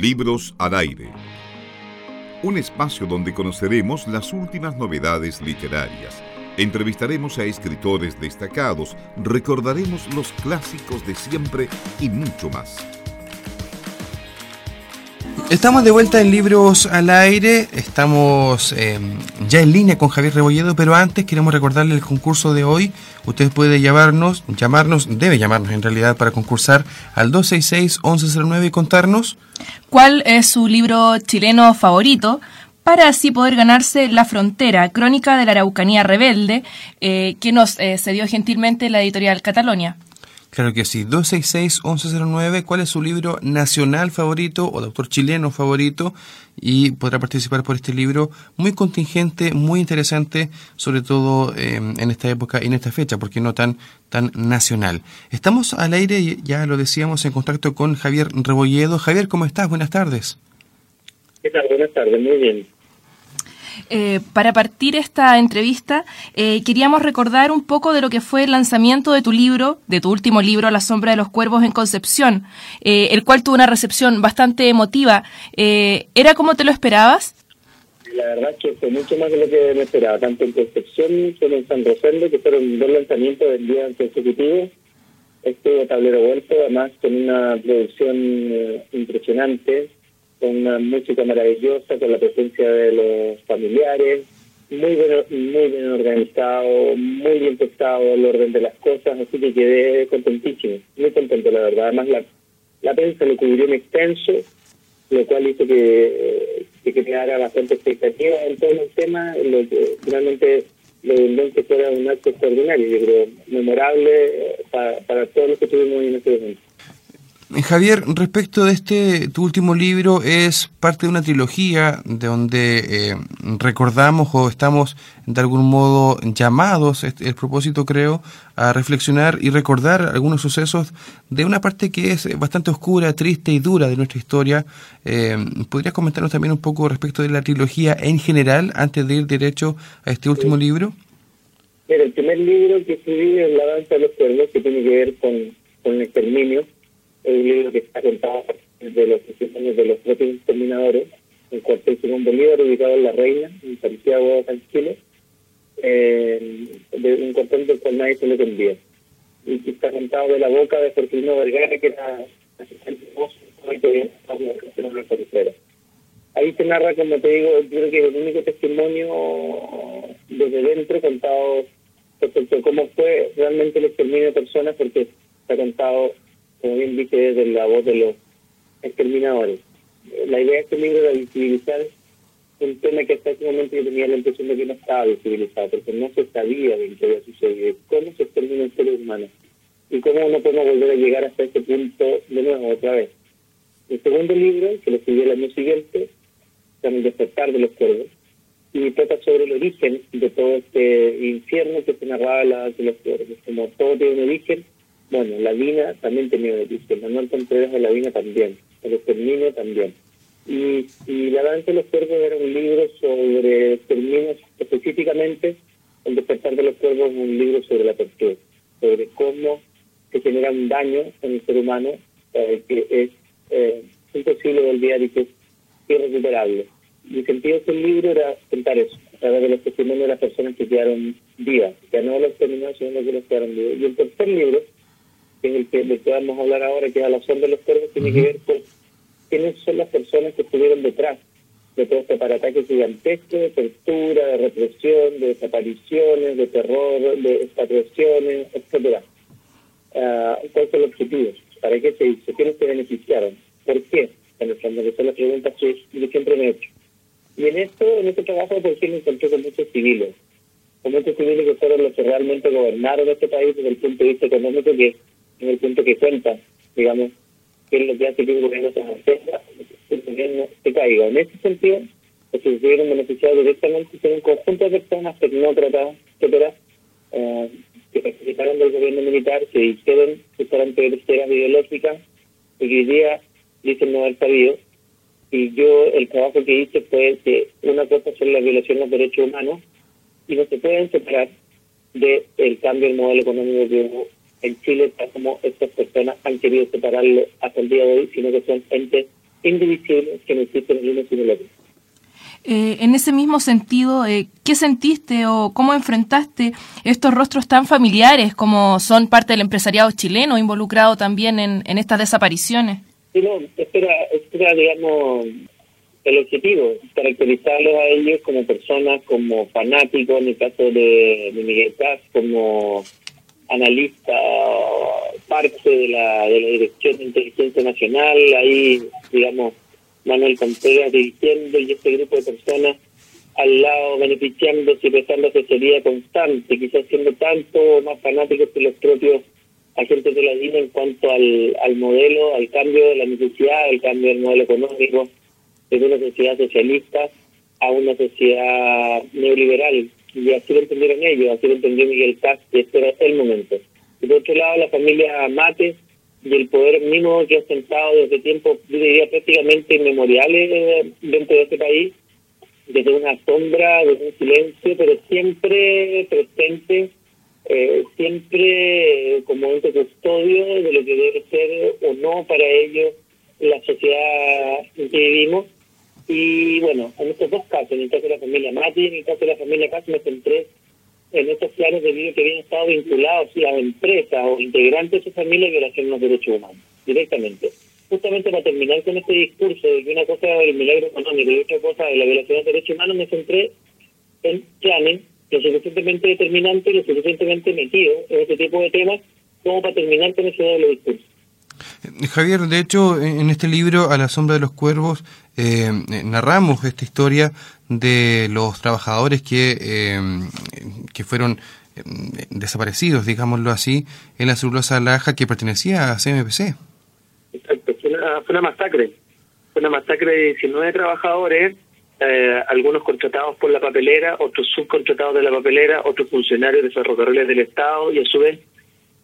Libros al aire. Un espacio donde conoceremos las últimas novedades literarias. Entrevistaremos a escritores destacados, recordaremos los clásicos de siempre y mucho más. Estamos de vuelta en Libros al Aire, estamos eh, ya en línea con Javier Rebolledo, pero antes queremos recordarle el concurso de hoy. Usted puede llamarnos, llamarnos, debe llamarnos en realidad para concursar al 266-1109 y contarnos cuál es su libro chileno favorito para así poder ganarse La Frontera, Crónica de la Araucanía Rebelde, eh, que nos eh, cedió gentilmente la editorial Catalonia. Claro que sí, 266-1109, ¿cuál es su libro nacional favorito o de autor chileno favorito? Y podrá participar por este libro muy contingente, muy interesante, sobre todo eh, en esta época y en esta fecha, porque no tan, tan nacional. Estamos al aire, ya lo decíamos, en contacto con Javier Rebolledo. Javier, ¿cómo estás? Buenas tardes. ¿Qué tal? Buenas tardes, muy bien. Eh, para partir esta entrevista, eh, queríamos recordar un poco de lo que fue el lanzamiento de tu libro, de tu último libro, La sombra de los cuervos en Concepción, eh, el cual tuvo una recepción bastante emotiva. ¿Era como te lo esperabas? La verdad que fue mucho más de lo que me esperaba, tanto en Concepción como en San Rosendo, que fueron dos lanzamientos del día consecutivo. Este tablero vuelto, además con una producción impresionante, con una música maravillosa, con la presencia de los familiares, muy bien, muy bien organizado, muy bien pensado el orden de las cosas, así que quedé contentísimo, muy contento la verdad. Además la, la prensa lo cubrió en extenso, lo cual hizo que, que creara bastante expectativa en todo el tema, lo que finalmente lo que fuera un acto extraordinario, yo creo, memorable eh, para, para todos los que estuvimos en este evento. Eh, Javier, respecto de este, tu último libro es parte de una trilogía de donde eh, recordamos o estamos de algún modo llamados, el propósito creo, a reflexionar y recordar algunos sucesos de una parte que es bastante oscura, triste y dura de nuestra historia. Eh, ¿Podrías comentarnos también un poco respecto de la trilogía en general antes de ir derecho a este último libro? Mira, el primer libro que escribí es La danza de los cuernos, que tiene que ver con, con el exterminio un libro que está contado desde los testimonios de los propios exterminadores, en cuartel Simón Bolívar, ubicado en La Reina, en Santiago, San Chile, eh, de un cuartel del cual nadie se le envía. Y que está contado de la boca de Fortino Vergara, que era asistente de Ahí se narra, como te digo, yo creo que el único testimonio desde dentro contado respecto a cómo fue realmente el exterminio de personas, porque está contado como bien dice, desde la voz de los exterminadores. La idea de este libro era visibilizar un tema que hasta ese momento yo tenía la impresión de que no estaba visibilizado, porque no se sabía de qué había sucedido, cómo se extermina el ser humano y cómo no podemos volver a llegar hasta este punto de nuevo otra vez. El segundo libro, que lo escribí el año siguiente, se El despertar de los cuervos, y trata sobre el origen de todo este infierno que se narraba la, de los cuervos. Como todo tiene un origen, bueno, la Vina también tenía origen, Manuel Contreras de la Vina también, el exterminio también. Y, y La danza de los cuervos era un libro sobre exterminios, específicamente El despertar de los cuervos un libro sobre la tortura, sobre cómo se genera un daño en el ser humano eh, que es eh, imposible de olvidar y que es irrecuperable. Mi sentido de este libro era contar eso, a de los testimonios de las personas que quedaron vivas, que no los exterminados, sino que quedaron vivos. Y el tercer libro que es el que, del que vamos a hablar ahora, que es a la zona de los cuervos, tiene que ver con quiénes son las personas que estuvieron detrás de todo este parataque gigantesco de tortura, de represión, de desapariciones, de terror, de expatriaciones, etcétera. Uh, ¿Cuáles son los objetivos? ¿Para qué se hizo? ¿Quiénes se beneficiaron? ¿Por qué? En el fondo, que son las preguntas que yo siempre me he hecho. Y en esto, en este trabajo, por fin me encontré con muchos civiles, con muchos civiles que fueron los que realmente gobernaron este país desde el punto de vista económico, que en el punto que cuenta, digamos, qué es lo que hace que un gobierno se mantenga, que el gobierno se caiga. En ese sentido, que se vieron beneficiados directamente son un conjunto de personas tecnócratas, etcétera, eh, que participaron del gobierno militar, que hicieron justamente terceras ideológicas, y que hoy día dicen no haber sabido. Y yo, el trabajo que hice fue que una cosa son las violaciones de los derechos humanos, y no se pueden separar del cambio del modelo económico que hubo en Chile, como estas personas han querido separarlo hasta el día de hoy, sino que son entes indivisibles que no existen en uno sino el otro. Eh, en ese mismo sentido, eh, ¿qué sentiste o cómo enfrentaste estos rostros tan familiares como son parte del empresariado chileno involucrado también en, estas desapariciones? Sí, no, este era, este digamos, el objetivo, caracterizarlos a ellos como personas, como fanáticos, en el caso de, Miguel Paz, como analista, parte de la, de la Dirección de Inteligencia Nacional, ahí, digamos, Manuel Contreras dirigiendo y este grupo de personas al lado beneficiándose y prestando asesoría constante, quizás siendo tanto más fanáticos que los propios agentes de la DINA en cuanto al, al modelo, al cambio de la necesidad, al cambio del modelo económico de una sociedad socialista a una sociedad neoliberal. Y así lo entendieron ellos, así lo entendió Miguel Caz, que este era el momento. Y por otro lado, la familia Mate y el poder mismo que ha sentado desde tiempos, yo diría prácticamente inmemoriales eh, dentro de este país, desde una sombra, desde un silencio, pero siempre presente, eh, siempre como ente custodio de lo que debe ser o no para ellos la sociedad en que vivimos. Y bueno, en estos dos casos, en el caso de la familia Mati y en el caso de la familia Paz, me centré en estos planes de vida que habían estado vinculados a empresas o integrantes de su familia violación de los derechos humanos, directamente. Justamente para terminar con este discurso de que una cosa es el milagro económico y otra cosa es la violación de los derechos humanos, me centré en planes lo suficientemente determinantes y lo suficientemente metidos en este tipo de temas como para terminar con ese doble discurso. Javier, de hecho, en este libro, A la sombra de los cuervos, eh, narramos esta historia de los trabajadores que, eh, que fueron eh, desaparecidos, digámoslo así, en la celulosa Laja que pertenecía a CMPC. Exacto, fue una, masacre. Fue una masacre de 19 trabajadores, algunos contratados por la papelera, otros subcontratados de la papelera, otros funcionarios de ferrocarriles del Estado y a su vez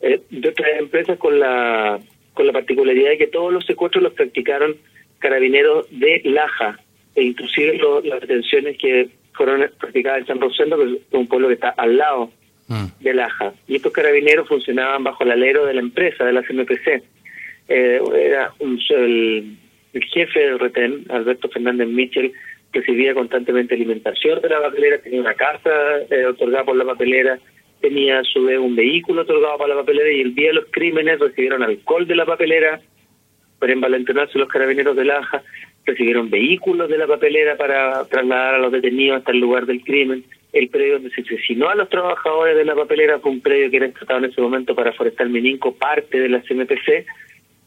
de otras empresas con la con la particularidad de que todos los secuestros los practicaron carabineros de Laja, e inclusive las detenciones que fueron practicadas en San Rosendo, que es un pueblo que está al lado mm. de Laja. Y estos carabineros funcionaban bajo el alero de la empresa, de la CMPC. Eh, era un, el, jefe del retén, Alberto Fernández Mitchell, recibía constantemente alimentación de la papelera, tenía una casa eh, otorgada por la papelera, tenía a su vez un vehículo otorgado para la papelera y el día de los crímenes recibieron alcohol de la papelera para envalentonarse los carabineros de Laja, recibieron vehículos de la papelera para trasladar a los detenidos hasta el lugar del crimen. El predio donde se asesinó a los trabajadores de la papelera fue un predio que era tratado en ese momento para Forestal Mininco, parte de la CMPC.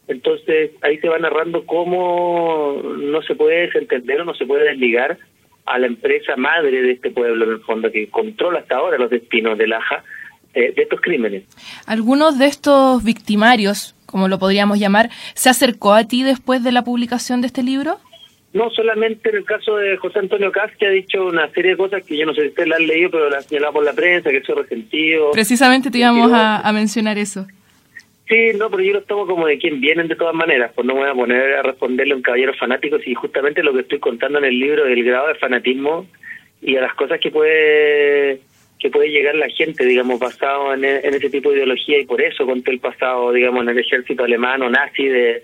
Entonces ahí se va narrando cómo no se puede desentender o no se puede desligar a la empresa madre de este pueblo, en el fondo, que controla hasta ahora los destinos de Laja, eh, de estos crímenes. ¿Algunos de estos victimarios, como lo podríamos llamar, se acercó a ti después de la publicación de este libro? No solamente en el caso de José Antonio Cas, que ha dicho una serie de cosas que yo no sé si usted la han leído, pero la señalado por la prensa, que eso resentido. Precisamente te íbamos a mencionar eso. Sí, no, pero yo lo tomo como de quien vienen de todas maneras, pues no me voy a poner a responderle a un caballero fanático si justamente lo que estoy contando en el libro es el grado de fanatismo y a las cosas que puede que puede llegar la gente, digamos, basado en, ese tipo de ideología y por eso conté el pasado, digamos, en el ejército alemán o nazi de,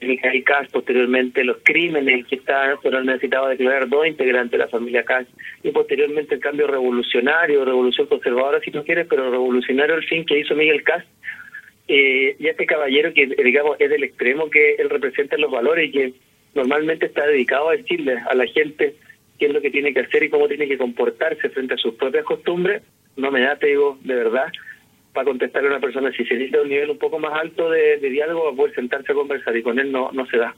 de Mikhail Kass, posteriormente los crímenes que estaban, fueron necesitados declarar dos integrantes de la familia Kass y posteriormente el cambio revolucionario, revolución conservadora si tú quieres, pero revolucionario el fin que hizo Miguel Kass eh, y este caballero que, digamos, es del extremo que él representa los valores y que normalmente está dedicado a decirle a la gente qué es lo que tiene que hacer y cómo tiene que comportarse frente a sus propias costumbres, no me da, te digo, de verdad, para contestar a una persona si se necesita un nivel un poco más alto de, diálogo a poder sentarse a conversar y con él no, no se da.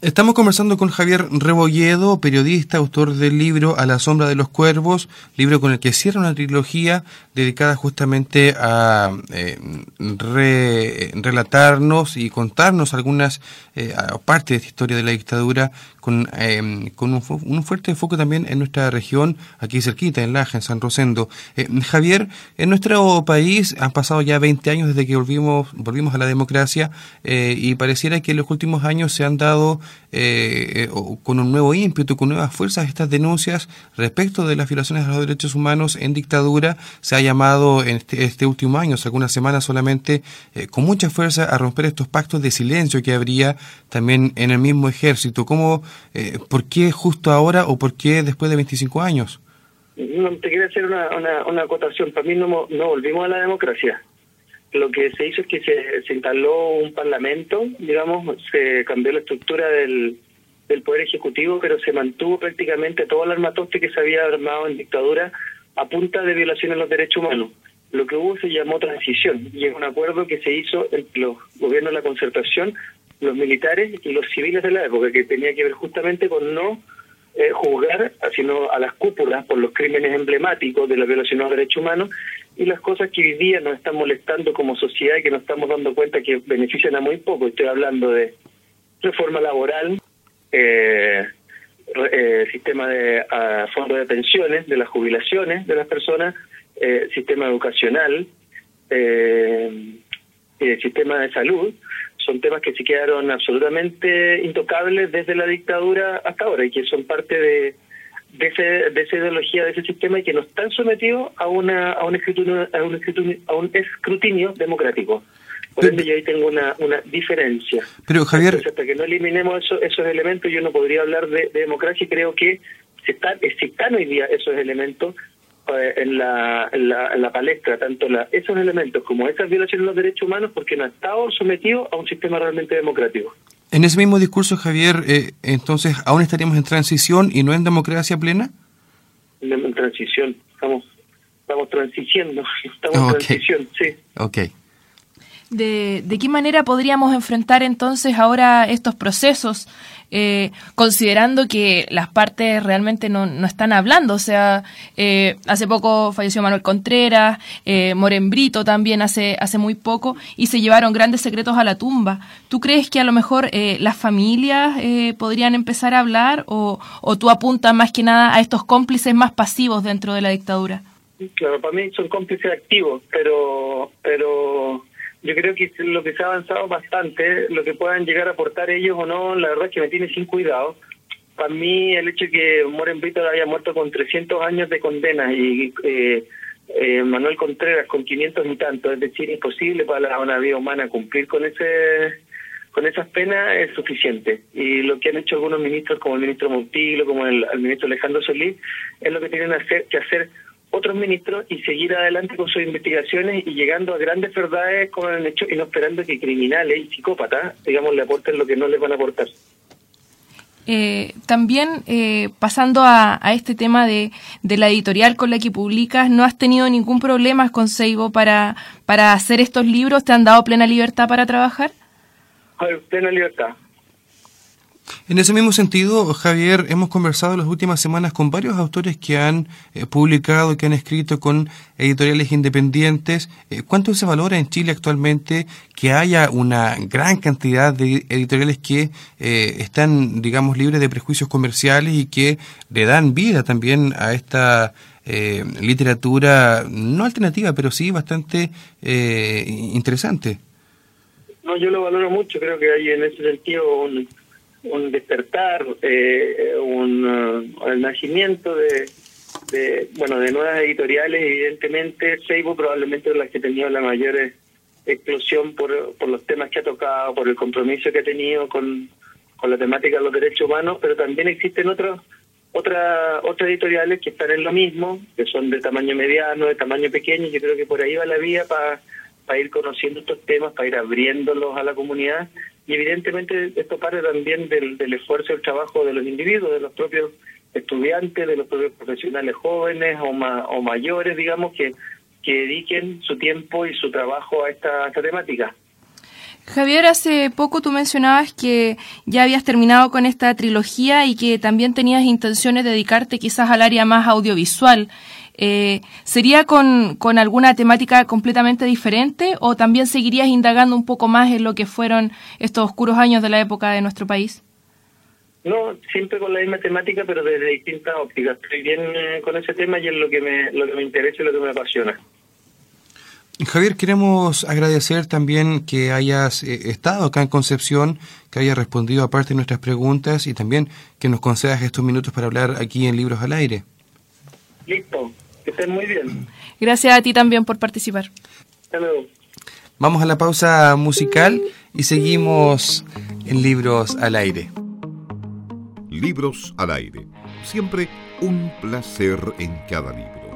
Estamos conversando con Javier Rebolledo, periodista, autor del libro A la sombra de los cuervos, libro con el que cierra una trilogía dedicada justamente a eh, relatarnos y contarnos algunas eh, partes de esta historia de la dictadura con, eh, con un, fuerte enfoque también en nuestra región, aquí cerquita, en Laja, en San Rosendo. Javier, en nuestro país han pasado ya 20 años desde que volvimos, volvimos a la democracia y pareciera que en los últimos años se han dado eh, con un nuevo ímpetu, con nuevas fuerzas, estas denuncias respecto de las violaciones a los derechos humanos en dictadura. Se ha llamado en este, este último año, hace algunas semanas solamente, con mucha fuerza a romper estos pactos de silencio que habría también en el mismo ejército. ¿Cómo, ¿Por qué justo ahora o por qué después de 25 años? No, te quería hacer una, una, acotación. Para mí no, no volvimos a la democracia. Lo que se hizo es que se, se instaló un parlamento, digamos, se cambió la estructura del, del Poder Ejecutivo, pero se mantuvo prácticamente todo el armatoste que se había armado en dictadura a punta de violaciones a los derechos humanos. Lo que hubo se llamó transición y es un acuerdo que se hizo entre los gobiernos de la concertación, los militares y los civiles de la época, que tenía que ver justamente con no eh, juzgar sino a las cúpulas por los crímenes emblemáticos de la violación a los derechos humanos y las cosas que hoy día nos están molestando como sociedad y que nos estamos dando cuenta que benefician a muy poco. Estoy hablando de reforma laboral, eh, eh sistema de fondo de pensiones, de las jubilaciones de las personas, eh, sistema educacional, eh, sistema de salud, son temas que se quedaron absolutamente intocables desde la dictadura hasta ahora y que son parte de, de, ese, de esa ideología, de ese sistema y que no están sometidos a, una, a, un, escrutinio, a, un, escrutinio, a un escrutinio democrático. Por ende, yo ahí tengo una, una diferencia. Pero, Javier. hasta que no eliminemos esos elementos, yo no podría hablar de, democracia y creo que se están, si están hoy día esos elementos, eh, en la, la, palestra tanto la, esos elementos como esas violaciones de los derechos humanos porque no ha estado sometido a un sistema realmente democrático. En ese mismo discurso, Javier, eh, entonces, ¿aún estaríamos en transición y no en democracia plena? En, transición, estamos, estamos transiciendo, estamos en transición, sí. Ok. ¿De, ¿De qué manera podríamos enfrentar entonces ahora estos procesos eh, considerando que las partes realmente no, no están hablando. O sea, eh, hace poco falleció Manuel Contreras, eh, Morembrito también hace, hace muy poco, y se llevaron grandes secretos a la tumba. ¿Tú crees que a lo mejor eh, las familias eh, podrían empezar a hablar o, o tú apuntas más que nada a estos cómplices más pasivos dentro de la dictadura? Claro, para mí son cómplices activos, pero pero yo creo que lo que se ha avanzado bastante, lo que puedan llegar a aportar ellos o no, la verdad es que me tiene sin cuidado. Para mí el hecho de que Moren Brito haya muerto con 300 años de condena y eh, eh, Manuel Contreras con 500 y tanto, es decir, imposible para una vida humana cumplir con ese con esas penas es suficiente. Y lo que han hecho algunos ministros, como el ministro Montillo, como el, el ministro Alejandro Solís, es lo que tienen que hacer otros ministros y seguir adelante con sus investigaciones y llegando a grandes verdades con el hecho y no esperando que criminales y psicópatas, digamos, le aporten lo que no les van a aportar. Eh, también eh, pasando a, este tema de, de, la editorial con la que publicas, ¿no has tenido ningún problema con Seibo para, para hacer estos libros? ¿Te han dado plena libertad para trabajar? plena libertad. En ese mismo sentido, Javier, hemos conversado en las últimas semanas con varios autores que han eh, publicado, que han escrito con editoriales independientes. Eh, ¿Cuánto se valora en Chile actualmente que haya una gran cantidad de editoriales que eh, están, digamos, libres de prejuicios comerciales y que le dan vida también a esta literatura no alternativa, pero sí bastante interesante? No, yo lo valoro mucho. Creo que hay en ese sentido un un despertar, eh, un, uh, el nacimiento de, de, bueno, de nuevas editoriales, evidentemente Facebook probablemente es la que ha tenido la mayor explosión por, por los temas que ha tocado, por el compromiso que ha tenido con, con la temática de los derechos humanos, pero también existen otros otra, otras editoriales que están en lo mismo, que son de tamaño mediano, de tamaño pequeño, y yo creo que por ahí va la vía para para ir conociendo estos temas, para ir abriéndolos a la comunidad y evidentemente esto parte también del, del esfuerzo y el trabajo de los individuos, de los propios estudiantes, de los propios profesionales jóvenes o, mayores, digamos, que, que dediquen su tiempo y su trabajo a esta, temática. Javier, hace poco tú mencionabas que ya habías terminado con esta trilogía y que también tenías intenciones de dedicarte quizás al área más audiovisual. Eh, ¿Sería con, con alguna temática completamente diferente o también seguirías indagando un poco más en lo que fueron estos oscuros años de la época de nuestro país? No, siempre con la misma temática, pero desde distintas ópticas. Estoy bien eh, con ese tema y es lo que me, lo que me interesa y lo que me apasiona. Javier, queremos agradecer también que hayas eh, estado acá en Concepción, que hayas respondido a parte de nuestras preguntas y también que nos concedas estos minutos para hablar aquí en Libros al Aire. Listo, que estén muy bien. Gracias a ti también por participar. Hasta luego. Vamos a la pausa musical y seguimos en Libros al Aire. Libros al Aire. Siempre un placer en cada libro.